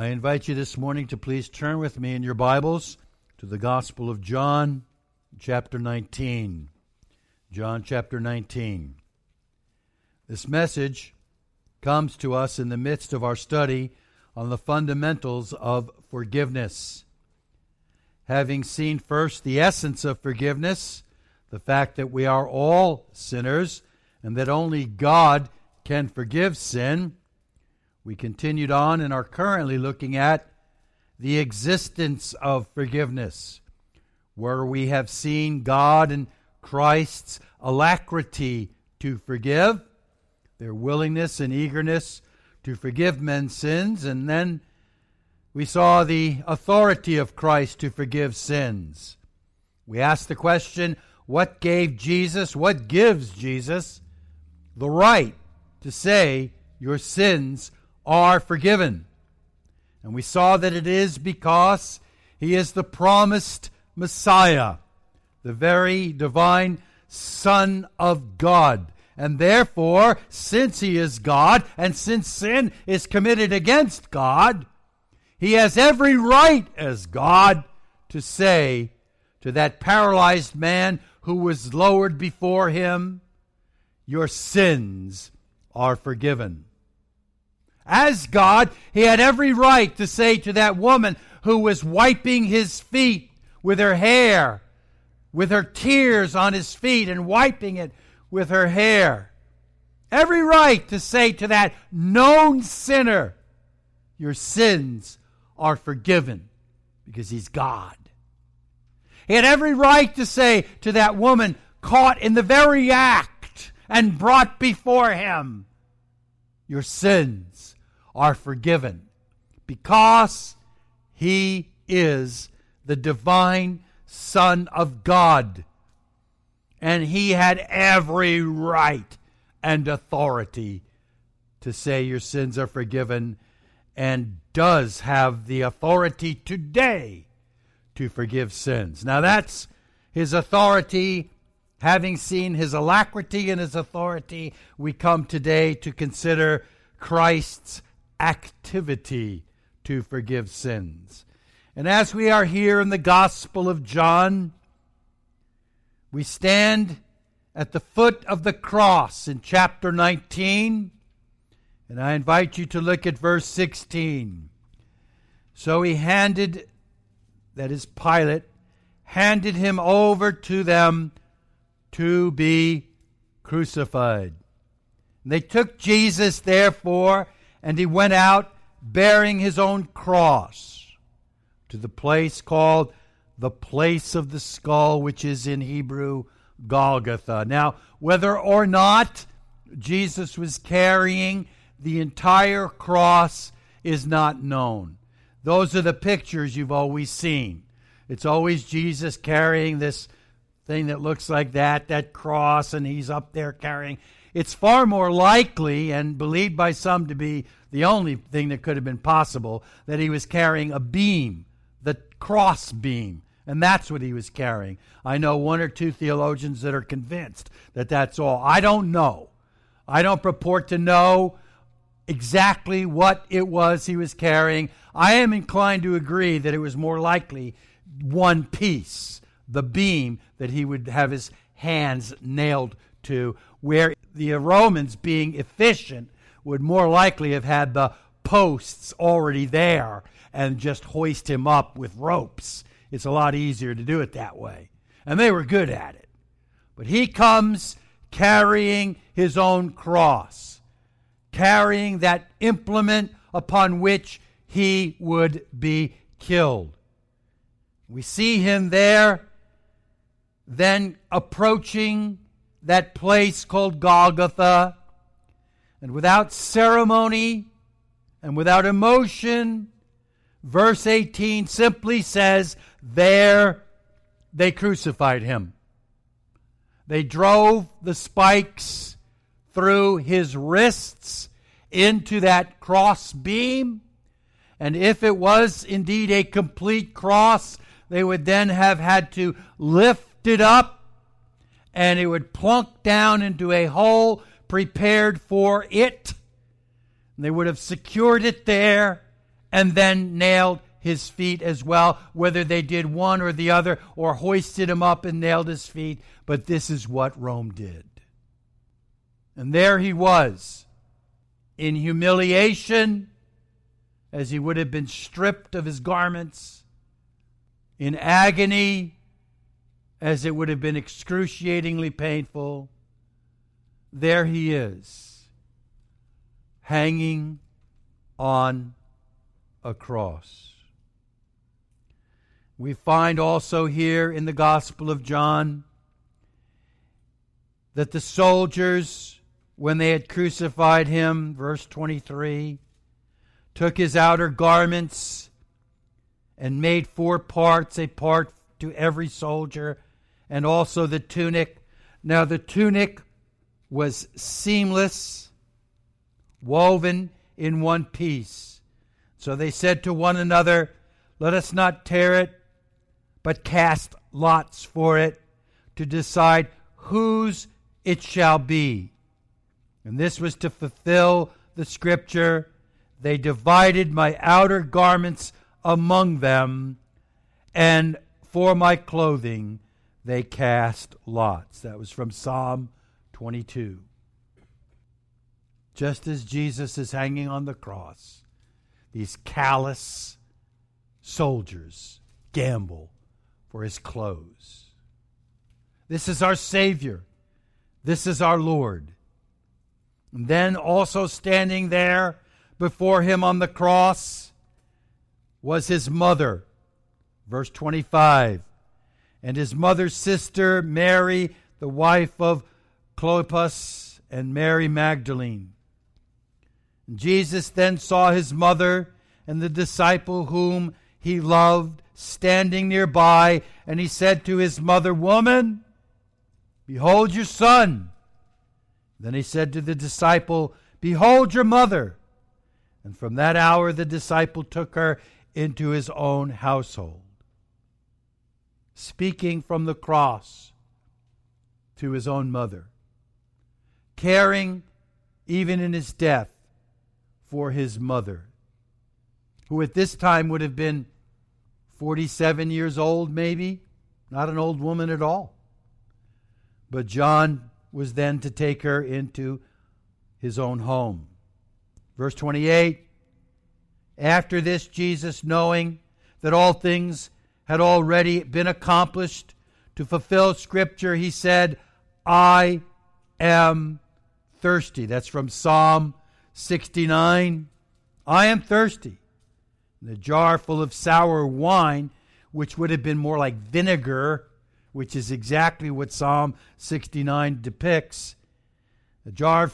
I invite you this morning to please turn with me in your Bibles to the Gospel of John, chapter 19. John chapter 19. This message comes to us in the midst of our study on the fundamentals of forgiveness. Having seen first the essence of forgiveness, the fact that we are all sinners and that only God can forgive sin, we continued on and are currently looking at the existence of forgiveness, where we have seen God and Christ's alacrity to forgive, their willingness and eagerness to forgive men's sins, and then we saw the authority of Christ to forgive sins. We asked the question what gave Jesus, what gives Jesus the right to say your sins are forgiven. And we saw that it is because he is the promised Messiah, the very divine Son of God. And therefore, since he is God, and since sin is committed against God, he has every right as God to say to that paralyzed man who was lowered before him, Your sins are forgiven. As God, he had every right to say to that woman who was wiping his feet with her hair, with her tears on his feet and wiping it with her hair. Every right to say to that known sinner, Your sins are forgiven because he's God. He had every right to say to that woman caught in the very act and brought before him, Your sins are forgiven because he is the divine Son of God. And he had every right and authority to say your sins are forgiven and does have the authority today to forgive sins. Now that's his authority. Having seen his alacrity and his authority, we come today to consider Christ's activity to forgive sins. And as we are here in the Gospel of John, we stand at the foot of the cross in chapter 19, and I invite you to look at verse 16. So he handed, that is Pilate, handed him over to them to be crucified. And they took Jesus, therefore, and he went out bearing his own cross to the place called the place of the skull, which is in Hebrew Golgotha. Now, whether or not Jesus was carrying the entire cross is not known. Those are the pictures you've always seen. It's always Jesus carrying this thing that looks like that, that cross, and he's up there carrying. It's far more likely, and believed by some to be the only thing that could have been possible, that he was carrying a beam, the cross beam. And that's what he was carrying. I know one or two theologians that are convinced that that's all. I don't know. I don't purport to know exactly what it was he was carrying. I am inclined to agree that it was more likely one piece, the beam that he would have his hands nailed to, where the Romans, being efficient, would more likely have had the posts already there and just hoist him up with ropes. It's a lot easier to do it that way. And they were good at it. But he comes carrying his own cross, carrying that implement upon which he would be killed. We see him there, then approaching that place called Golgotha, and without ceremony and without emotion, verse 18 simply says, There they crucified him. They drove the spikes through his wrists into that cross beam. And if it was indeed a complete cross, they would then have had to lift it up and it would plunk down into a hole prepared for it. They would have secured it there and then nailed his feet as well, whether they did one or the other, or hoisted him up and nailed his feet. But this is what Rome did. And there he was, in humiliation, as he would have been stripped of his garments, in agony, as it would have been excruciatingly painful. There he is, hanging on a cross. We find also here in the Gospel of John that the soldiers, when they had crucified him, verse 23, took his outer garments and made four parts, a part to every soldier, and also the tunic. Now, the tunic was seamless, woven in one piece. So they said to one another, Let us not tear it but cast lots for it to decide whose it shall be. And this was to fulfill the scripture they divided my outer garments among them, and for my clothing they cast lots. That was from Psalm 22. Just as Jesus is hanging on the cross, these callous soldiers gamble for his clothes. This is our Savior. This is our Lord. And then also standing there before him on the cross was his mother. Verse 25. And his mother's sister, Mary, the wife of Clopas, and Mary Magdalene. And Jesus then saw his mother and the disciple whom he loved standing nearby, and he said to his mother, Woman, behold your son. Then he said to the disciple, Behold your mother. And from that hour the disciple took her into his own household. Speaking from the cross to his own mother, caring even in his death for his mother, who at this time would have been 47 years old, maybe, not an old woman at all. But John was then to take her into his own home. Verse 28 After this, Jesus, knowing that all things had already been accomplished to fulfill Scripture, he said, I am thirsty. That's from Psalm 69. I am thirsty the jar full of sour wine, which would have been more like vinegar, which is exactly what Psalm 69 depicts. The jar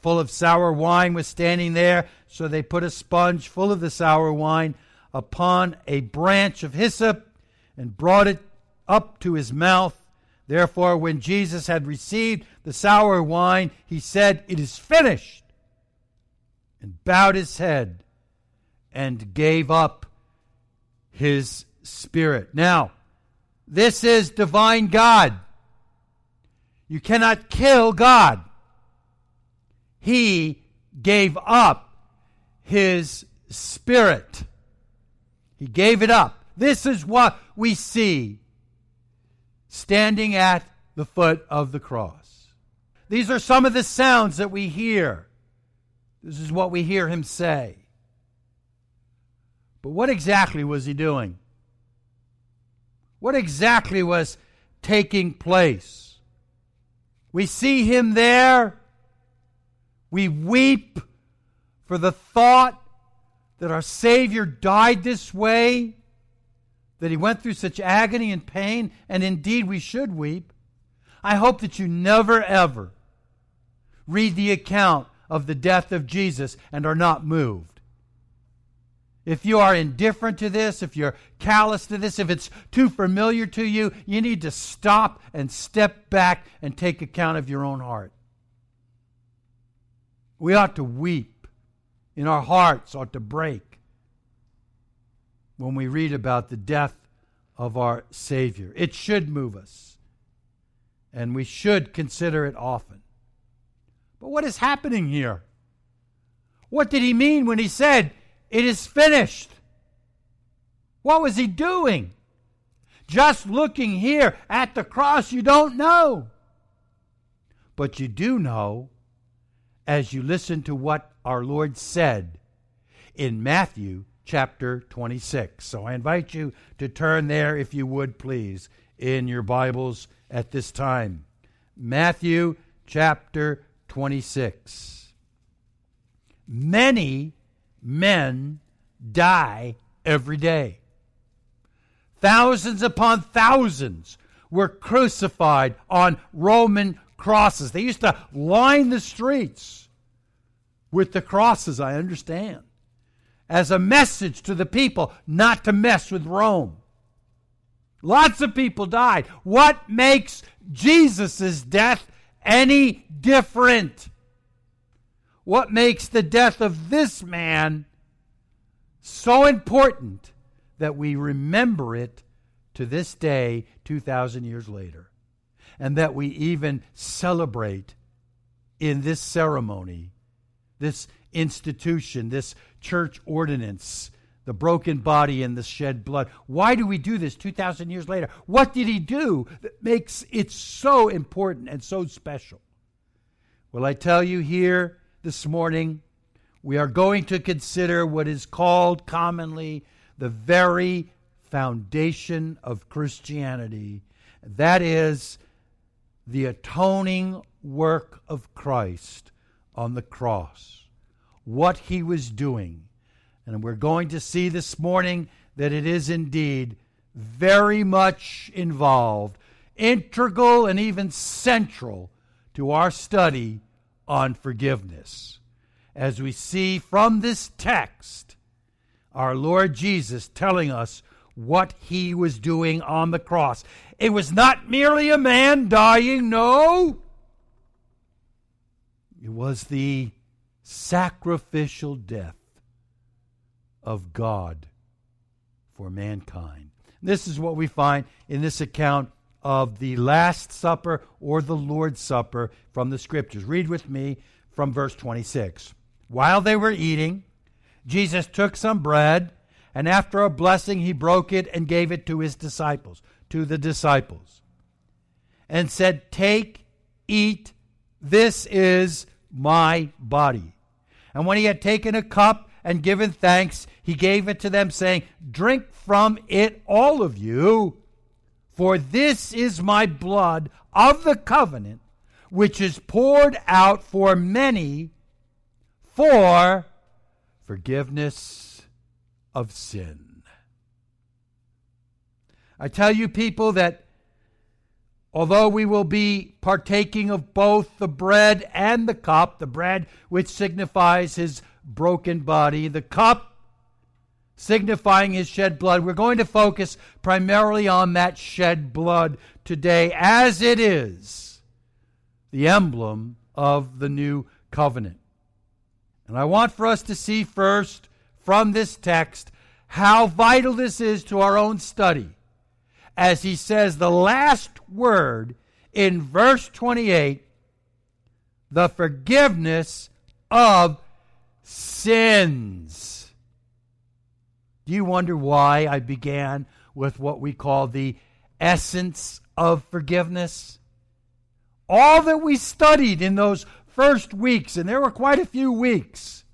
full of sour wine was standing there, so they put a sponge full of the sour wine upon a branch of hyssop and brought it up to his mouth. Therefore, when Jesus had received the sour wine, he said, It is finished, and bowed his head and gave up his spirit. Now, this is divine God. You cannot kill God. He gave up his spirit. He gave it up. This is what we see standing at the foot of the cross. These are some of the sounds that we hear. This is what we hear him say. But what exactly was he doing? What exactly was taking place? We see him there. We weep for the thought that our Savior died this way, that he went through such agony and pain, and indeed we should weep. I hope that you never, ever read the account of the death of Jesus and are not moved. If you are indifferent to this, if you're callous to this, if it's too familiar to you, you need to stop and step back and take account of your own heart. We ought to weep, in our hearts ought to break when we read about the death of our Savior. It should move us, and we should consider it often. But what is happening here? What did he mean when he said, It is finished. What was he doing? Just looking here at the cross, you don't know. But you do know as you listen to what our Lord said in Matthew chapter 26. So I invite you to turn there, if you would, please, in your Bibles at this time. Matthew chapter 26. Many men die every day. Thousands upon thousands were crucified on Roman crosses. They used to line the streets with the crosses, I understand, as a message to the people not to mess with Rome. Lots of people died. What makes Jesus' death any different? What makes the death of this man so important that we remember it to this day, 2,000 years later? And that we even celebrate in this ceremony, this institution, this church ordinance, the broken body and the shed blood. Why do we do this 2,000 years later? What did he do that makes it so important and so special? Well, I tell you here this morning, we are going to consider what is called commonly the very foundation of Christianity. That is the atoning work of Christ on the cross, what he was doing and we're going to see this morning that it is indeed very much involved, integral, and even central to our study on forgiveness. As we see from this text, our Lord Jesus telling us what he was doing on the cross. It was not merely a man dying, no. It was the sacrificial death of God for mankind. This is what we find in this account of the Last Supper or the Lord's Supper from the Scriptures. Read with me from verse 26. While they were eating, Jesus took some bread, and after a blessing, he broke it and gave it to his disciples, to the disciples, and said, Take, eat, this is my body. And when he had taken a cup and given thanks, he gave it to them, saying, Drink from it, all of you, for this is my blood of the covenant, which is poured out for many for forgiveness of sin. I tell you, people, that although we will be partaking of both the bread and the cup, the bread which signifies his broken body, the cup signifying his shed blood. We're going to focus primarily on that shed blood today, as it is the emblem of the new covenant. And I want for us to see first from this text how vital this is to our own study. As he says, the last word in verse 28 the forgiveness of sins. Do you wonder why I began with what we call the essence of forgiveness? All that we studied in those first weeks, and there were quite a few weeks,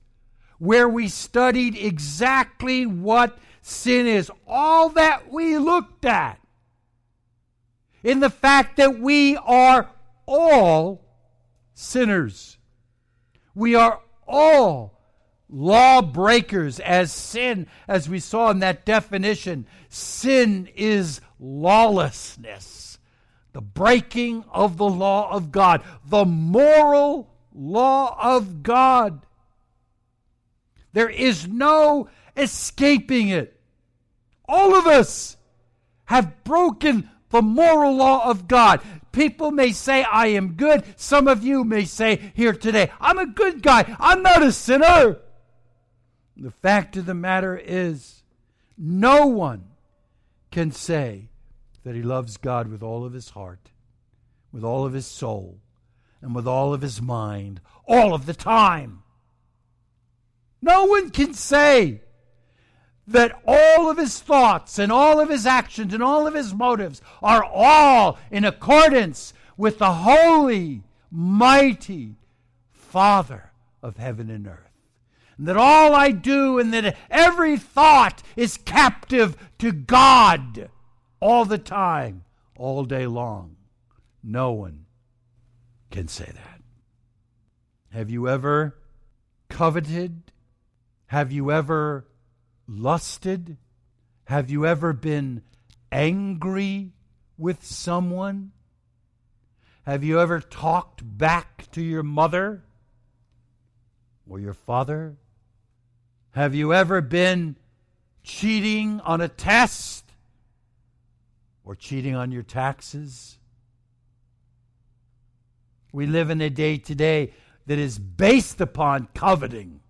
where we studied exactly what sin is, all that we looked at, in the fact that we are all sinners. We are all lawbreakers as sin, as we saw in that definition. Sin is lawlessness, the breaking of the law of God, the moral law of God. There is no escaping it. All of us have broken the moral law of God. People may say, I am good. Some of you may say here today, I'm a good guy. I'm not a sinner. The fact of the matter is, no one can say that he loves God with all of his heart, with all of his soul, and with all of his mind, all of the time. No one can say that all of his thoughts and all of his actions and all of his motives are all in accordance with the holy, mighty Father of heaven and earth. And that all I do and that every thought is captive to God all the time, all day long. No one can say that. Have you ever coveted? Have you ever lusted? Have you ever been angry with someone? Have you ever talked back to your mother or your father? Have you ever been cheating on a test or cheating on your taxes? We live in a day today that is based upon coveting.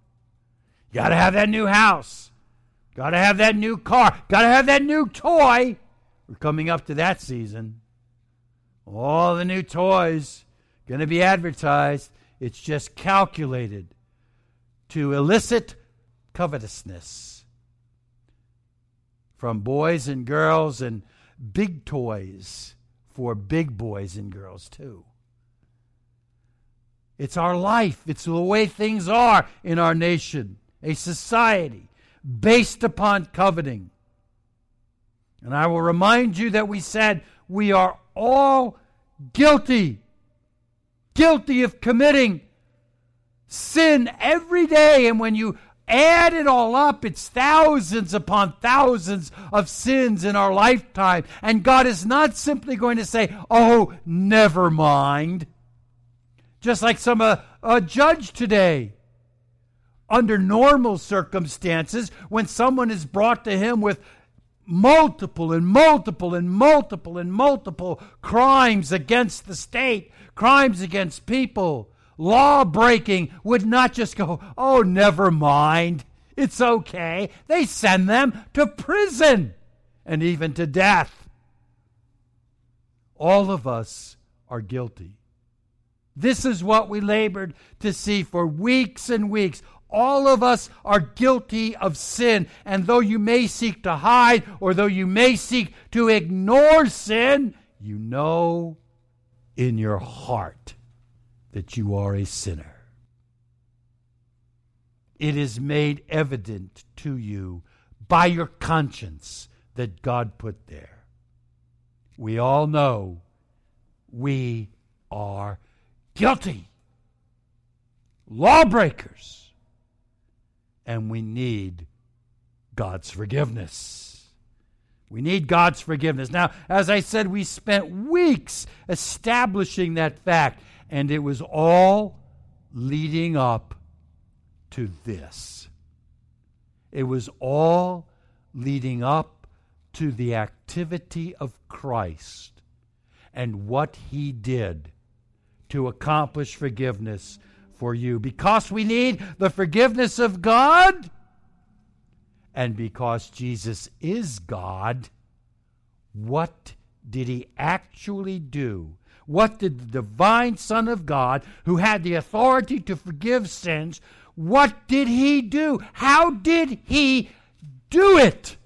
You got to have that new house. Got to have that new car. Got to have that new toy. We're coming up to that season. All the new toys going to be advertised. It's just calculated to elicit covetousness from boys and girls and big toys for big boys and girls too. It's our life. It's the way things are in our nation, a society based upon coveting. And I will remind you that we said we are all guilty, guilty of committing sin every day. And when you add it all up, it's thousands upon thousands of sins in our lifetime. And God is not simply going to say, oh, never mind. Just like some uh, a judge today under normal circumstances, when someone is brought to him with multiple and multiple and multiple and multiple crimes against the state, crimes against people, law breaking, would not just go, oh, never mind, it's okay. They send them to prison and even to death. All of us are guilty. This is what we labored to see for weeks and weeks. All of us are guilty of sin. And though you may seek to hide or though you may seek to ignore sin, you know in your heart that you are a sinner. It is made evident to you by your conscience that God put there. We all know we are guilty, lawbreakers and we need God's forgiveness. We need God's forgiveness. Now, as I said, we spent weeks establishing that fact, and it was all leading up to this. It was all leading up to the activity of Christ and what he did to accomplish forgiveness for you because we need the forgiveness of God and because Jesus is God. What did he actually do? What did the divine Son of God, who had the authority to forgive sins, what did he do? How did he do it?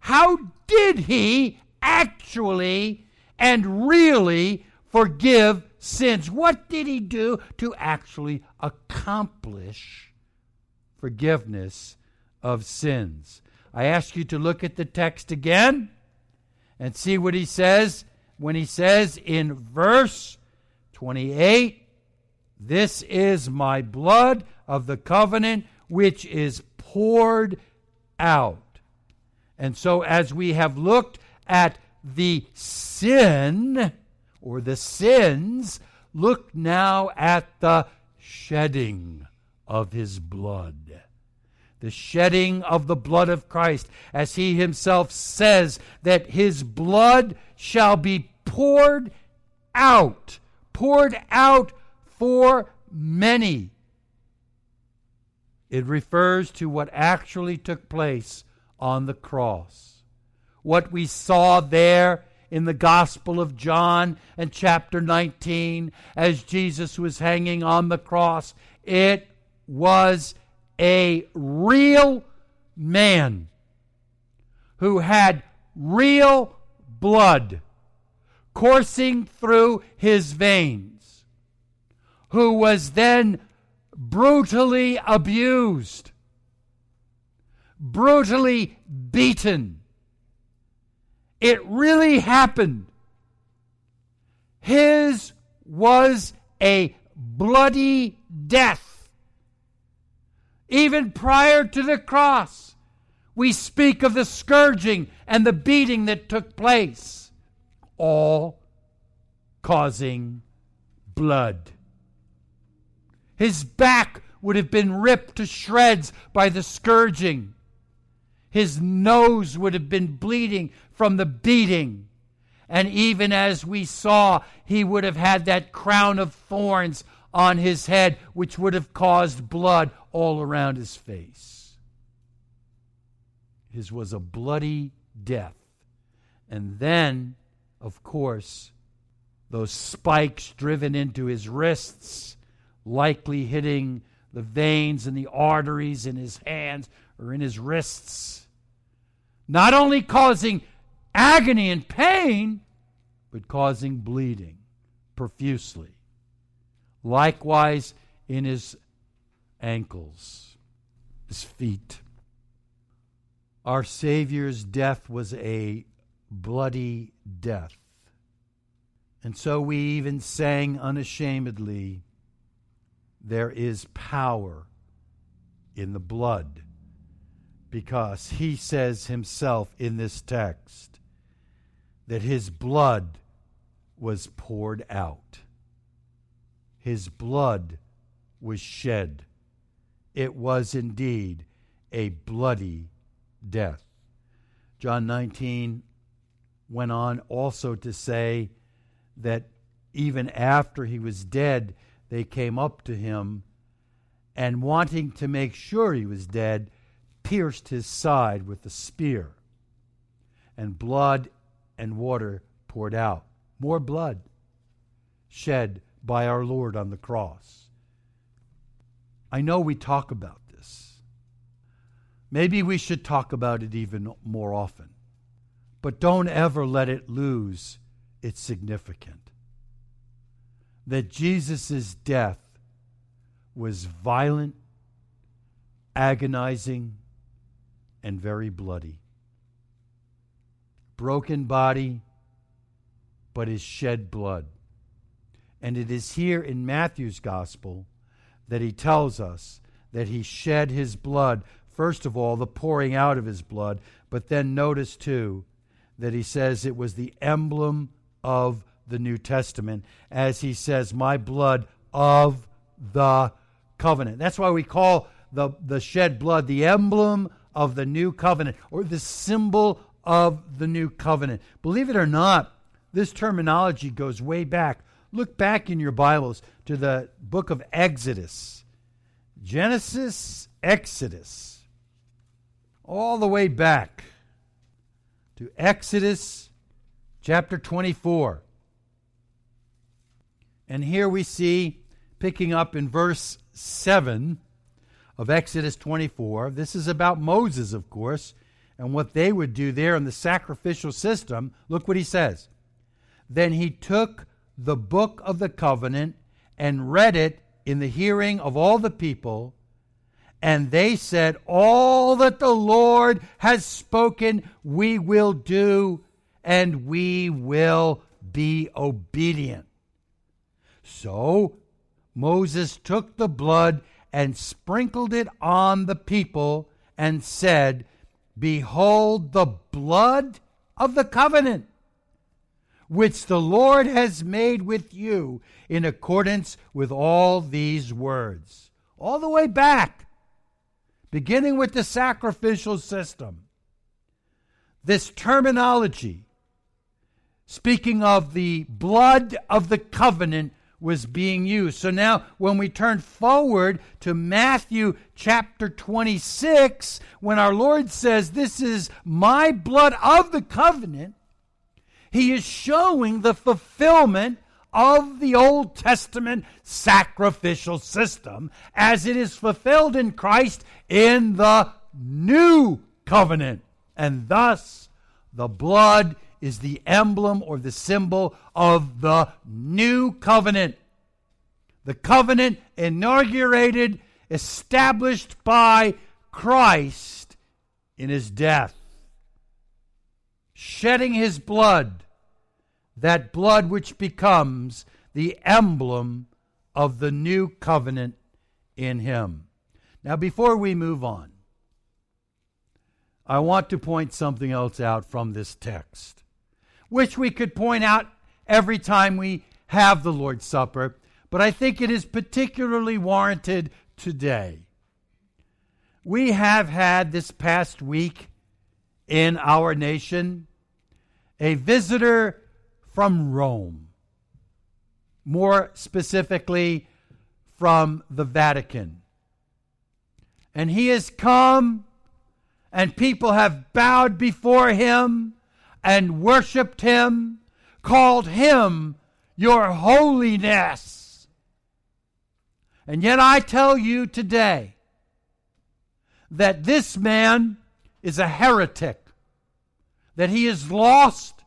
How did he actually and really forgive sins. What did he do to actually accomplish forgiveness of sins? I ask you to look at the text again and see what he says when he says in verse 28 This is my blood of the covenant which is poured out. And so, as we have looked at the sin, or the sins, look now at the shedding of his blood. The shedding of the blood of Christ, as he himself says that his blood shall be poured out, poured out for many. It refers to what actually took place on the cross. What we saw there in the Gospel of John and chapter 19 as Jesus was hanging on the cross. It was a real man who had real blood coursing through his veins, who was then brutally abused, brutally beaten. It really happened. His was a bloody death. Even prior to the cross, we speak of the scourging and the beating that took place, all causing blood. His back would have been ripped to shreds by the scourging. His nose would have been bleeding from the beating. And even as we saw, he would have had that crown of thorns on his head, which would have caused blood all around his face. His was a bloody death. And then, of course, those spikes driven into his wrists, likely hitting the veins and the arteries in his hands or in his wrists, not only causing agony and pain, but causing bleeding profusely. Likewise in his ankles, his feet. Our Savior's death was a bloody death. And so we even sang unashamedly, There is power in the blood, because he says himself in this text that his blood was poured out. His blood was shed. It was indeed a bloody death. John 19 went on also to say that even after he was dead, they came up to him and, wanting to make sure he was dead, pierced his side with a spear, and blood and water poured out more blood shed by our Lord on the cross. I know we talk about this. Maybe we should talk about it even more often. But don't ever let it lose its significance. That Jesus' death was violent, agonizing, and very bloody. Broken body, but his shed blood. And it is here in Matthew's gospel that he tells us that he shed his blood, first of all, the pouring out of his blood, but then notice too that he says it was the emblem of the New Testament, as he says, My blood of the covenant. That's why we call the, the shed blood the emblem of the new covenant or the symbol of the new covenant. Believe it or not, this terminology goes way back. Look back in your Bibles to the book of Exodus. Genesis, Exodus. All the way back to Exodus chapter 24. And here we see, picking up in verse 7 of Exodus 24, this is about Moses, of course, and what they would do there in the sacrificial system. Look what he says. Then he took the book of the covenant and read it in the hearing of all the people. And they said, All that the Lord has spoken, we will do, and we will be obedient. So Moses took the blood and sprinkled it on the people and said, Behold the blood of the covenant which the Lord has made with you in accordance with all these words. All the way back, beginning with the sacrificial system. This terminology, speaking of the blood of the covenant, was being used. So now, when we turn forward to Matthew chapter 26, when our Lord says, This is my blood of the covenant, he is showing the fulfillment of the Old Testament sacrificial system as it is fulfilled in Christ in the new covenant And thus, the blood is the emblem or the symbol of the new covenant. The covenant inaugurated, established by Christ in his death. Shedding his blood, that blood which becomes the emblem of the new covenant in him. Now, before we move on, I want to point something else out from this text, which we could point out every time we have the Lord's Supper, but I think it is particularly warranted today. We have had this past week in our nation a visitor from Rome, more specifically from the Vatican. And he has come, and people have bowed before him and worshiped him, called him your holiness. And yet I tell you today that this man is a heretic, that he is lost,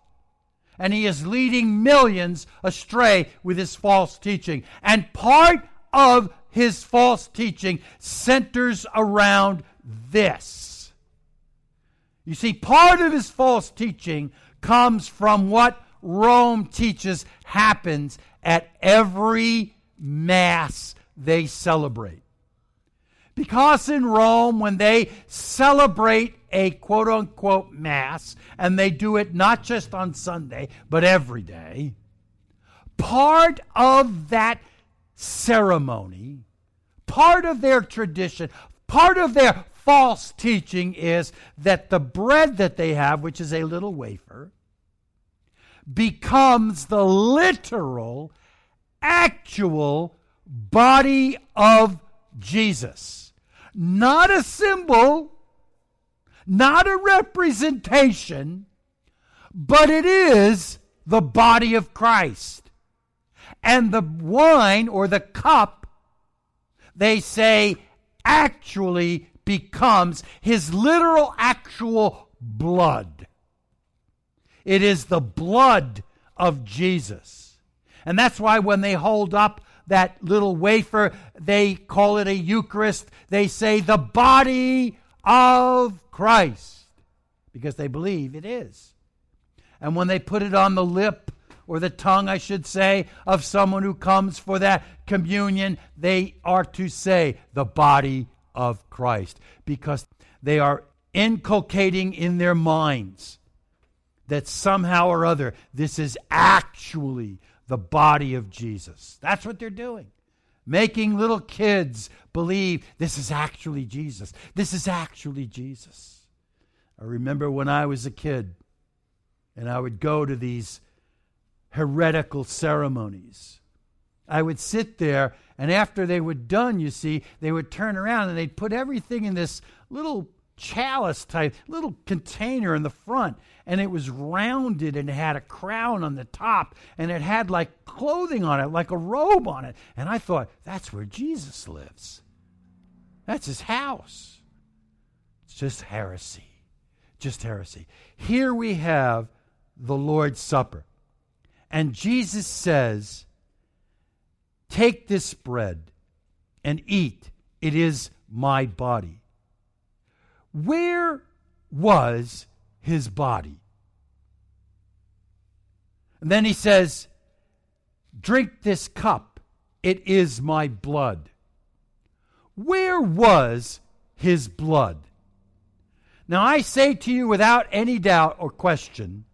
and he is leading millions astray with his false teaching. And part of his false teaching centers around this. You see, part of his false teaching comes from what Rome teaches happens at every Mass they celebrate. Because in Rome, when they celebrate a quote unquote Mass, and they do it not just on Sunday, but every day, part of that ceremony, part of their tradition, part of their false teaching is that the bread that they have, which is a little wafer, becomes the literal, actual body of Jesus. Not a symbol, not a representation, but it is the body of Christ and the wine or the cup, they say, actually becomes his literal, actual blood. It is the blood of Jesus. And that's why when they hold up that little wafer, they call it a Eucharist. They say the body of Christ because they believe it is. And when they put it on the lip, or the tongue, I should say, of someone who comes for that communion, they are to say the body of Christ because they are inculcating in their minds that somehow or other this is actually the body of Jesus. That's what they're doing. Making little kids believe this is actually Jesus. This is actually Jesus. I remember when I was a kid and I would go to these heretical ceremonies. I would sit there, and after they were done, you see, they would turn around and they'd put everything in this little chalice type, little container in the front, and it was rounded and it had a crown on the top, and it had like clothing on it, like a robe on it. And I thought, that's where Jesus lives. That's his house. It's just heresy. Just heresy. Here we have the Lord's Supper. And Jesus says, Take this bread and eat. It is my body. Where was his body? And then he says, Drink this cup. It is my blood. Where was his blood? Now I say to you without any doubt or question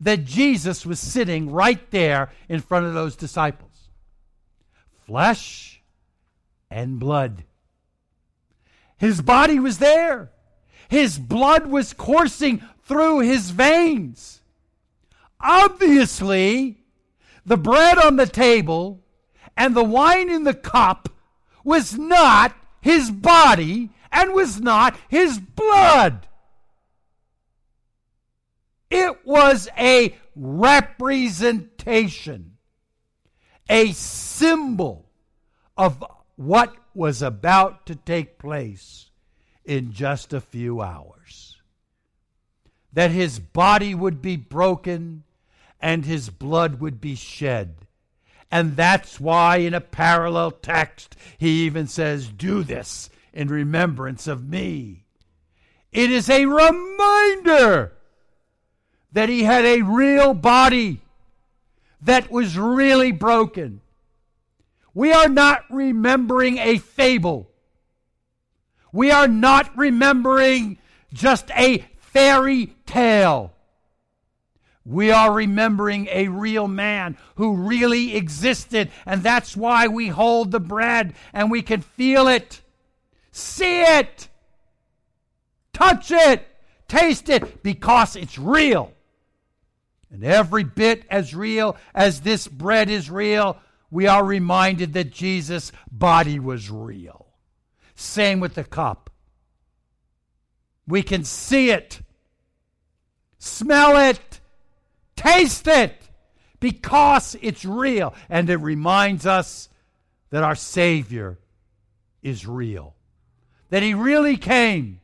that Jesus was sitting right there in front of those disciples flesh and blood. His body was there, his blood was coursing through his veins. Obviously, the bread on the table and the wine in the cup was not his body and was not his blood. It was a representation, a symbol of what was about to take place in just a few hours. that his body would be broken and his blood would be shed. And that's why, in a parallel text, he even says, Do this in remembrance of me. It is a reminder that he had a real body that was really broken. We are not remembering a fable. We are not remembering just a fairy tale. We are remembering a real man who really existed, and that's why we hold the bread and we can feel it, see it, touch it, taste it, because it's real. And every bit as real as this bread is real, we are reminded that Jesus' body was real. Same with the cup. We can see it, smell it, taste it, because it's real. And it reminds us that our Savior is real, that He really came,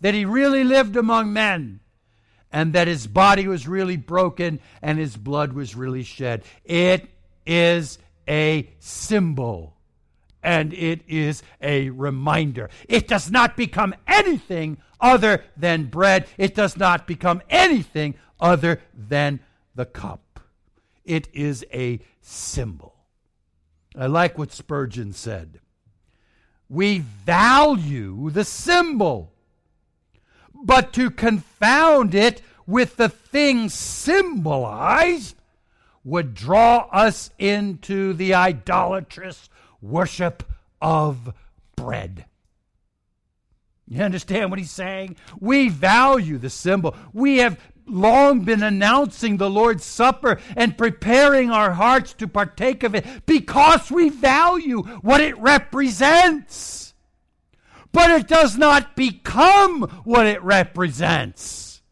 that He really lived among men, and that His body was really broken and His blood was really shed. It is a symbol and it is a reminder. It does not become anything other than bread, it does not become anything other than the cup. It is a symbol. I like what Spurgeon said. We value the symbol, but to confound it with the thing symbolized would draw us into the idolatrous worship of bread. You understand what he's saying? We value the symbol. We have long been announcing the Lord's Supper and preparing our hearts to partake of it because we value what it represents. But it does not become what it represents.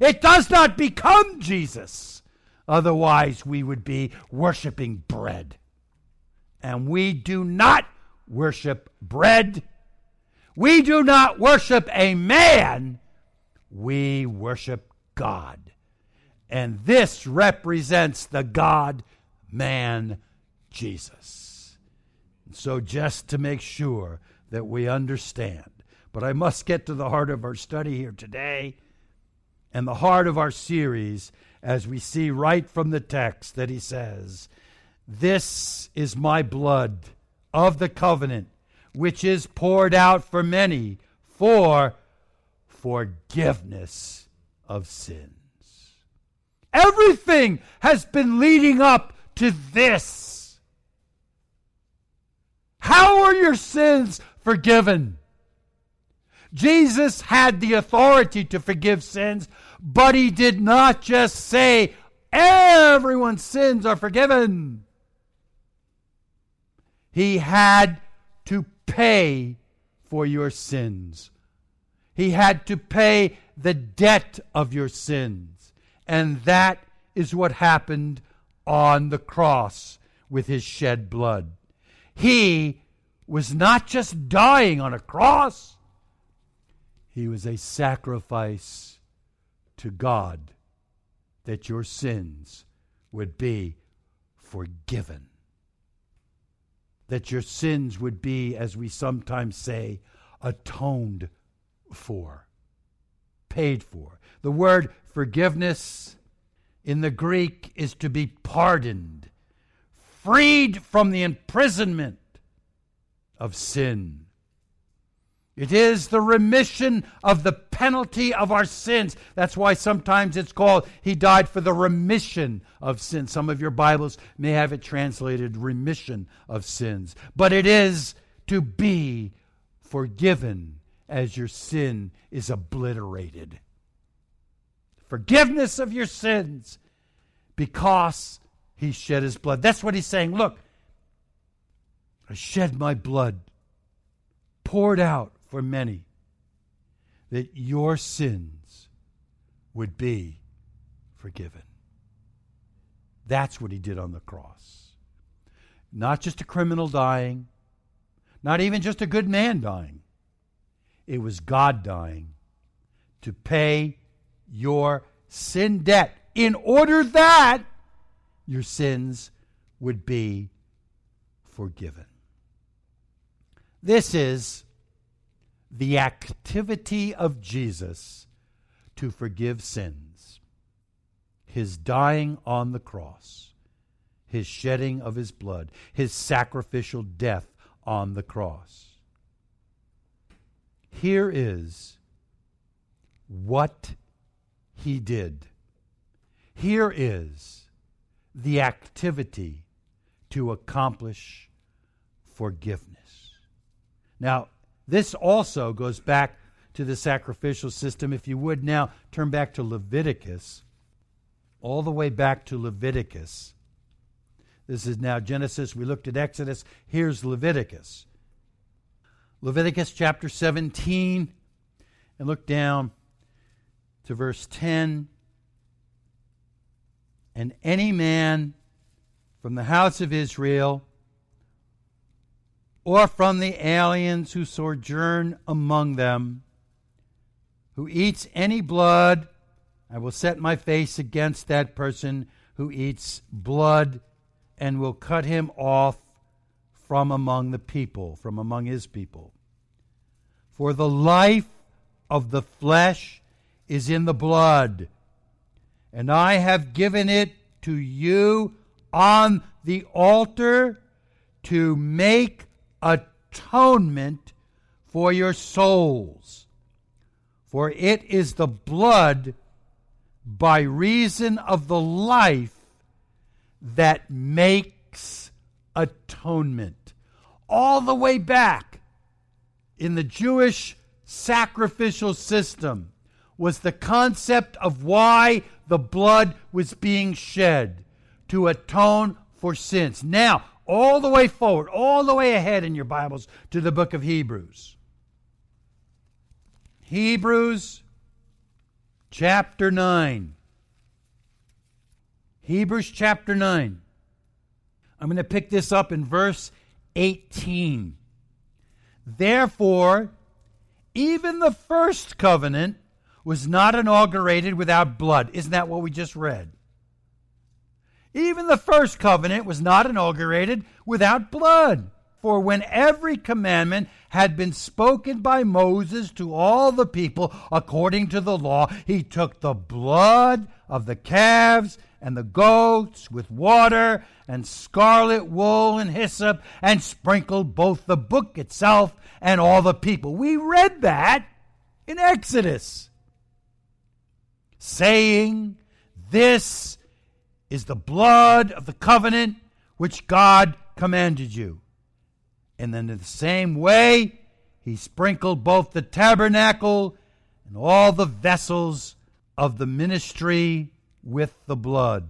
It does not become Jesus. Otherwise, we would be worshiping bread. And we do not worship bread. We do not worship a man. We worship God. And this represents the God man Jesus. So, just to make sure that we understand, but I must get to the heart of our study here today and the heart of our series as we see right from the text that he says, this is my blood of the covenant, which is poured out for many for forgiveness of sins. Everything has been leading up to this. How are your sins forgiven? Jesus had the authority to forgive sins, but he did not just say, everyone's sins are forgiven. He had to pay for your sins. He had to pay the debt of your sins. And that is what happened on the cross with his shed blood. He was not just dying on a cross, he was a sacrifice to God that your sins would be forgiven that your sins would be, as we sometimes say, atoned for, paid for. The word forgiveness in the Greek is to be pardoned, freed from the imprisonment of sin. It is the remission of the penalty of our sins. That's why sometimes it's called, He died for the remission of sins. Some of your Bibles may have it translated remission of sins. But it is to be forgiven as your sin is obliterated. Forgiveness of your sins because He shed His blood. That's what He's saying. Look, I shed my blood, poured out for many that your sins would be forgiven. That's what he did on the cross. Not just a criminal dying, not even just a good man dying. It was God dying to pay your sin debt in order that your sins would be forgiven. This is the activity of Jesus to forgive sins. His dying on the cross, his shedding of his blood, his sacrificial death on the cross. Here is what he did. Here is the activity to accomplish forgiveness. Now, this also goes back to the sacrificial system. If you would now turn back to Leviticus, all the way back to Leviticus. This is now Genesis. We looked at Exodus. Here's Leviticus. Leviticus chapter 17, and look down to verse 10. And any man from the house of Israel or from the aliens who sojourn among them, who eats any blood, I will set my face against that person who eats blood and will cut him off from among the people, from among his people. For the life of the flesh is in the blood, and I have given it to you on the altar to make atonement for your souls. For it is the blood by reason of the life that makes atonement. All the way back in the Jewish sacrificial system was the concept of why the blood was being shed to atone for sins. Now, all the way forward, all the way ahead in your Bibles to the book of Hebrews. Hebrews chapter 9. Hebrews chapter 9. I'm going to pick this up in verse 18. Therefore, even the first covenant was not inaugurated without blood. Isn't that what we just read? Even the first covenant was not inaugurated without blood. For when every commandment had been spoken by Moses to all the people according to the law, he took the blood of the calves and the goats with water and scarlet wool and hyssop and sprinkled both the book itself and all the people. We read that in Exodus, saying, This is the blood of the covenant which God commanded you. And then, in the same way, he sprinkled both the tabernacle and all the vessels of the ministry with the blood.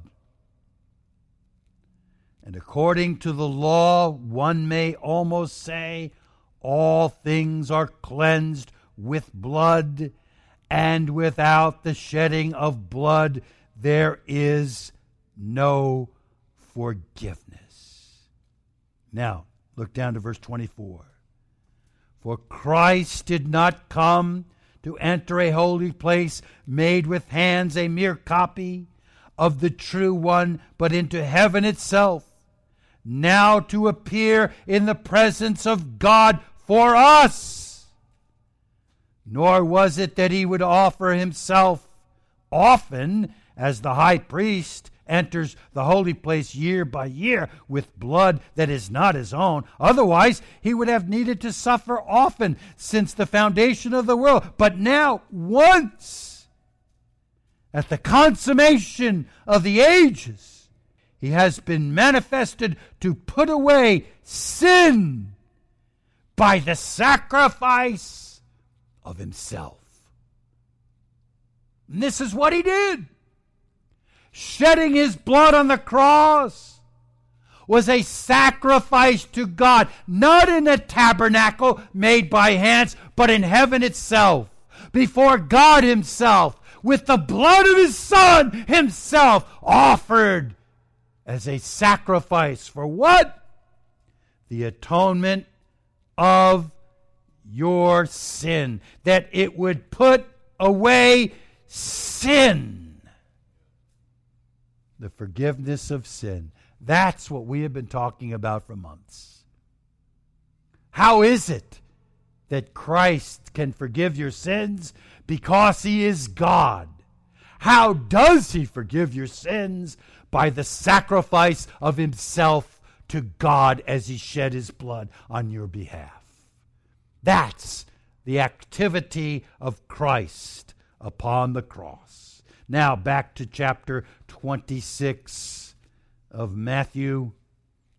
And according to the law, one may almost say, all things are cleansed with blood, and without the shedding of blood, there is no forgiveness. Now, look down to verse 24. For Christ did not come to enter a holy place made with hands, a mere copy of the true one, but into heaven itself, now to appear in the presence of God for us. Nor was it that he would offer himself often as the high priest enters the holy place year by year with blood that is not his own. Otherwise, he would have needed to suffer often since the foundation of the world. But now, once, at the consummation of the ages, he has been manifested to put away sin by the sacrifice of himself. And this is what he did shedding his blood on the cross was a sacrifice to God, not in a tabernacle made by hands, but in heaven itself, before God Himself, with the blood of His Son Himself offered as a sacrifice for what? The atonement of your sin, that it would put away sin. The forgiveness of sin. That's what we have been talking about for months. How is it that Christ can forgive your sins? Because he is God. How does he forgive your sins? By the sacrifice of himself to God as he shed his blood on your behalf. That's the activity of Christ upon the cross. Now, back to chapter 26 of Matthew.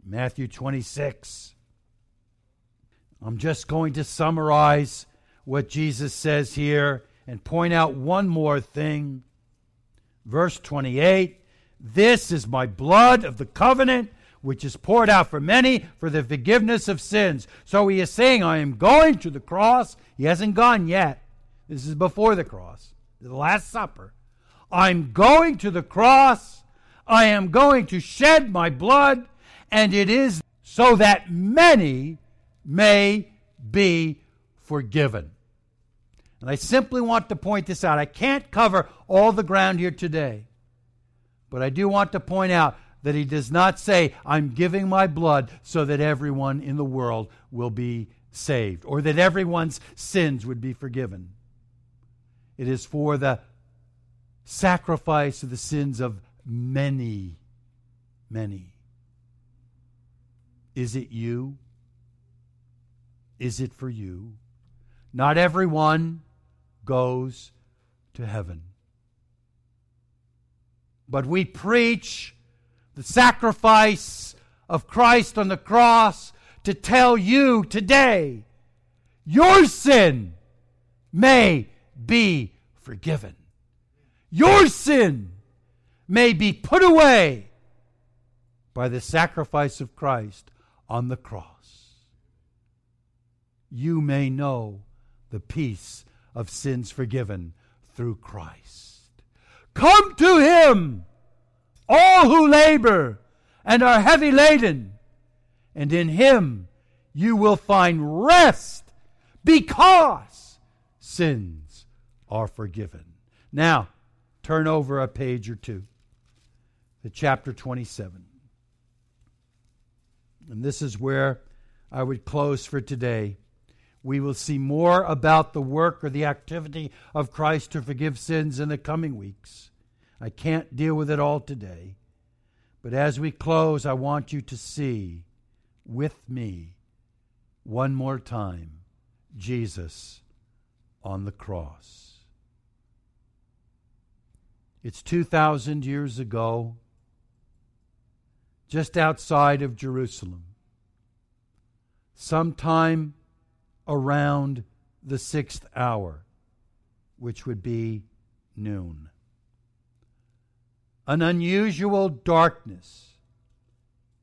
Matthew 26. I'm just going to summarize what Jesus says here and point out one more thing. Verse 28 This is my blood of the covenant, which is poured out for many for the forgiveness of sins. So he is saying, I am going to the cross. He hasn't gone yet. This is before the cross, the Last Supper. I'm going to the cross. I am going to shed my blood, and it is so that many may be forgiven. And I simply want to point this out. I can't cover all the ground here today, but I do want to point out that he does not say, I'm giving my blood so that everyone in the world will be saved or that everyone's sins would be forgiven. It is for the sacrifice of the sins of many, many. Is it you? Is it for you? Not everyone goes to heaven. But we preach the sacrifice of Christ on the cross to tell you today your sin may be forgiven. Your sin may be put away by the sacrifice of Christ on the cross. You may know the peace of sins forgiven through Christ. Come to Him, all who labor and are heavy laden, and in Him you will find rest because sins are forgiven. Now, turn over a page or two to chapter 27. And this is where I would close for today. We will see more about the work or the activity of Christ to forgive sins in the coming weeks. I can't deal with it all today. But as we close, I want you to see with me one more time Jesus on the cross. It's 2,000 years ago, just outside of Jerusalem. Sometime around the sixth hour, which would be noon. An unusual darkness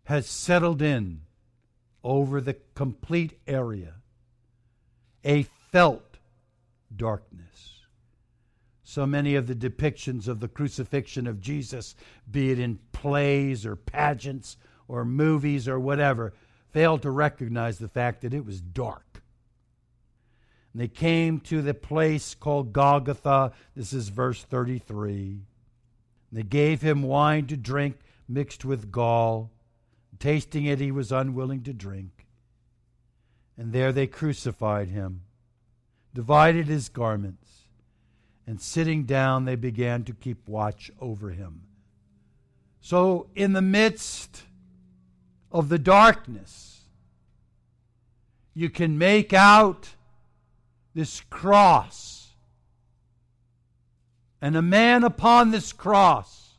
has settled in over the complete area, a felt darkness. So many of the depictions of the crucifixion of Jesus, be it in plays or pageants or movies or whatever, fail to recognize the fact that it was dark. And they came to the place called Golgotha. This is verse 33. They gave him wine to drink mixed with gall. Tasting it, he was unwilling to drink. And there they crucified him, divided his garments, and sitting down, they began to keep watch over him. So, in the midst of the darkness, you can make out this cross. And a man upon this cross,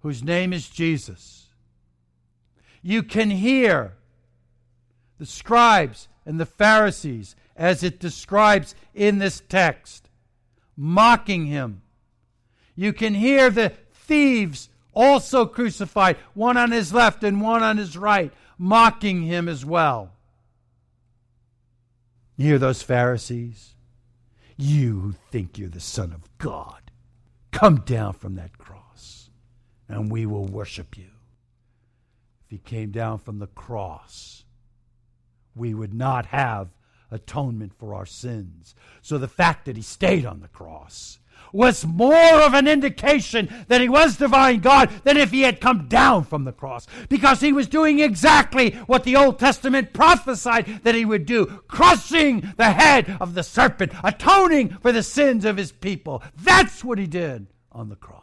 whose name is Jesus. You can hear the scribes and the Pharisees, as it describes in this text, mocking him. You can hear the thieves also crucified, one on his left and one on his right, mocking him as well. You hear those Pharisees? You who think you're the Son of God, come down from that cross and we will worship you. If he came down from the cross, we would not have atonement for our sins. So the fact that he stayed on the cross was more of an indication that he was divine God than if he had come down from the cross. Because he was doing exactly what the Old Testament prophesied that he would do crushing the head of the serpent, atoning for the sins of his people. That's what he did on the cross.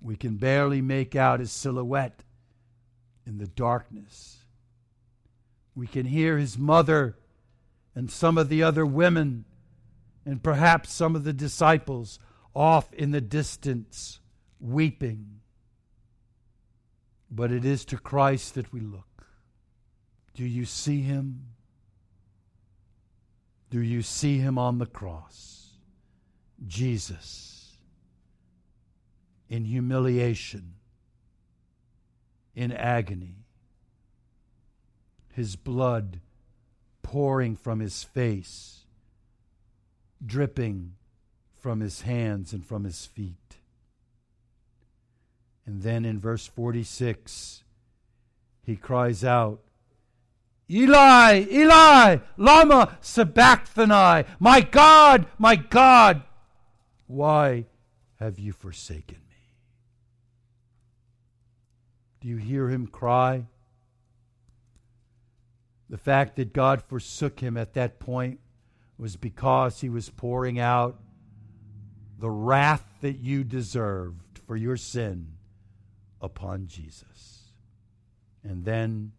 We can barely make out his silhouette in the darkness. We can hear his mother and some of the other women and perhaps some of the disciples off in the distance weeping. But it is to Christ that we look. Do you see him? Do you see him on the cross? Jesus, in humiliation, in agony, his blood pouring from his face, dripping from his hands and from his feet. And then in verse 46, he cries out, Eli, Eli, Lama Sabachthani, my God, my God, why have you forsaken me? Do you hear him cry? The fact that God forsook him at that point was because he was pouring out the wrath that you deserved for your sin upon Jesus. And then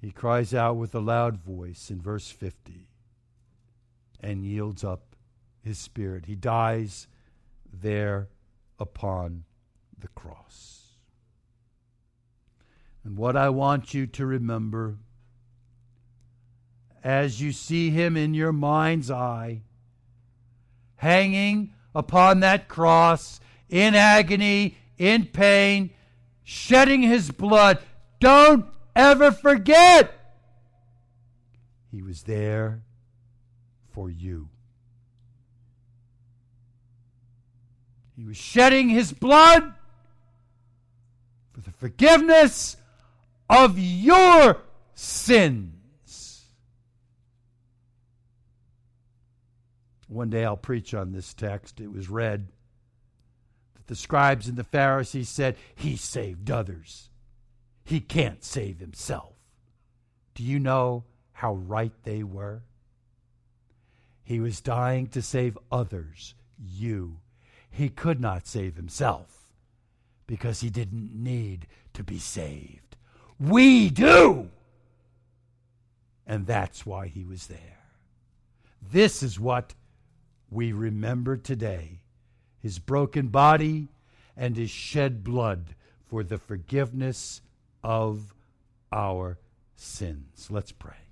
he cries out with a loud voice in verse 50 and yields up his spirit. He dies there upon the cross. And what I want you to remember as you see him in your mind's eye, hanging upon that cross in agony, in pain, shedding his blood. Don't ever forget. He was there for you. He was shedding his blood for the forgiveness of your sin. One day I'll preach on this text. It was read that the scribes and the Pharisees said, He saved others. He can't save himself. Do you know how right they were? He was dying to save others, you. He could not save himself because he didn't need to be saved. We do! And that's why he was there. This is what we remember today his broken body and his shed blood for the forgiveness of our sins. Let's pray.